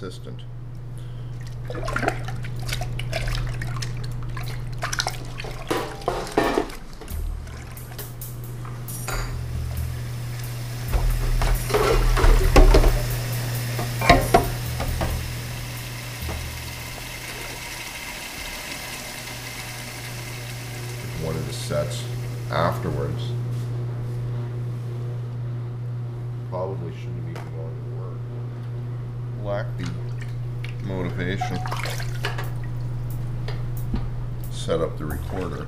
consistent. One of the sets afterwards. Probably shouldn't have even gone. Lack the motivation. Set up the recorder.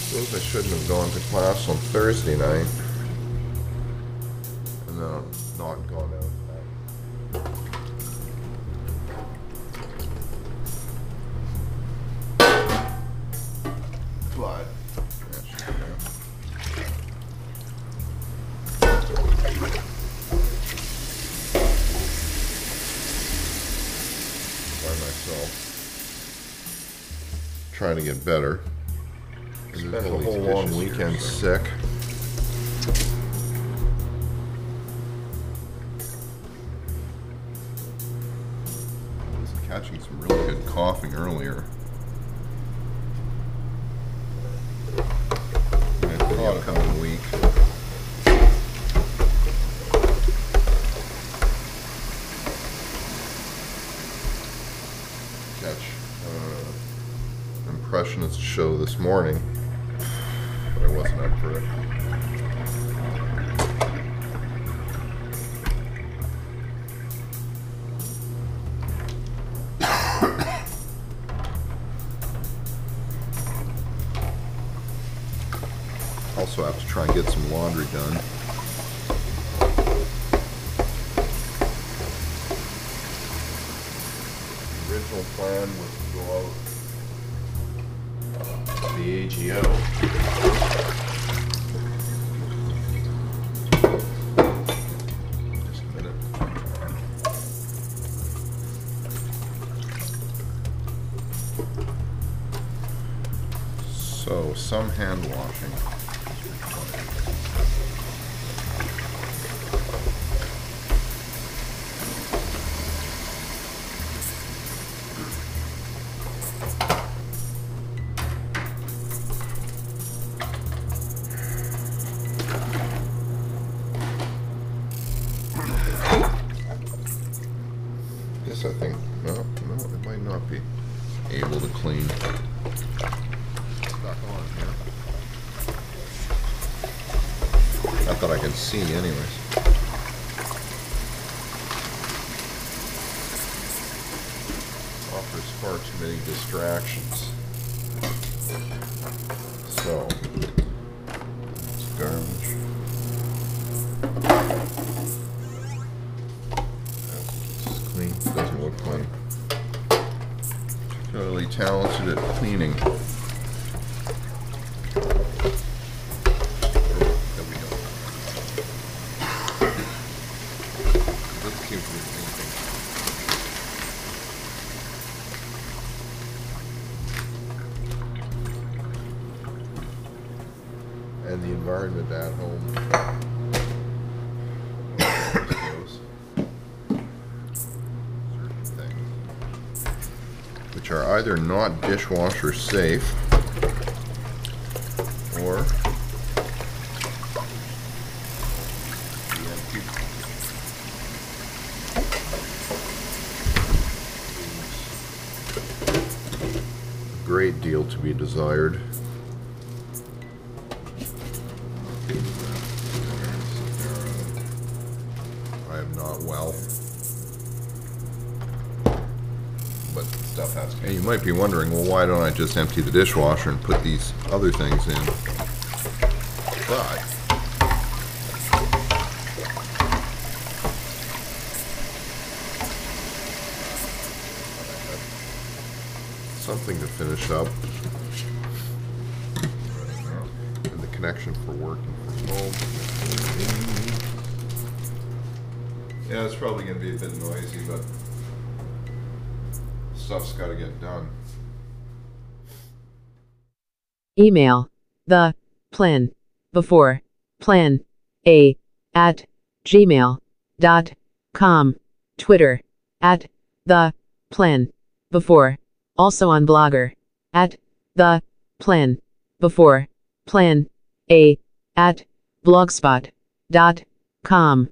Suppose I shouldn't have gone to class on Thursday night. And then not gone out. Myself. Trying to get better. Spent the whole long here, weekend so- sick. I was catching some really good coughing earlier. And for uh, impressionist show this morning, but I wasn't up for it. Also have to try and get some laundry done. Original plan was to go out The AGO. Just a minute. So, some hand washing. This, I think, no, no, it might not be able to clean. Stuck on here. Not that I can see anyways. Offers far too many distractions. So, talented at cleaning. And the environment at home. Which are either not dishwasher safe or great deal to be desired. I am not well. Stuff has to. And you might be wondering, well, why don't I just empty the dishwasher and put these other things in? But something to finish up. And the connection for working from home. Yeah, it's probably gonna be a bit noisy, but stuff's gotta get done. Email the plan before plan a at gmail dot com. Twitter at the plan before. Also on Blogger at the plan before plan a at blogspot dot com.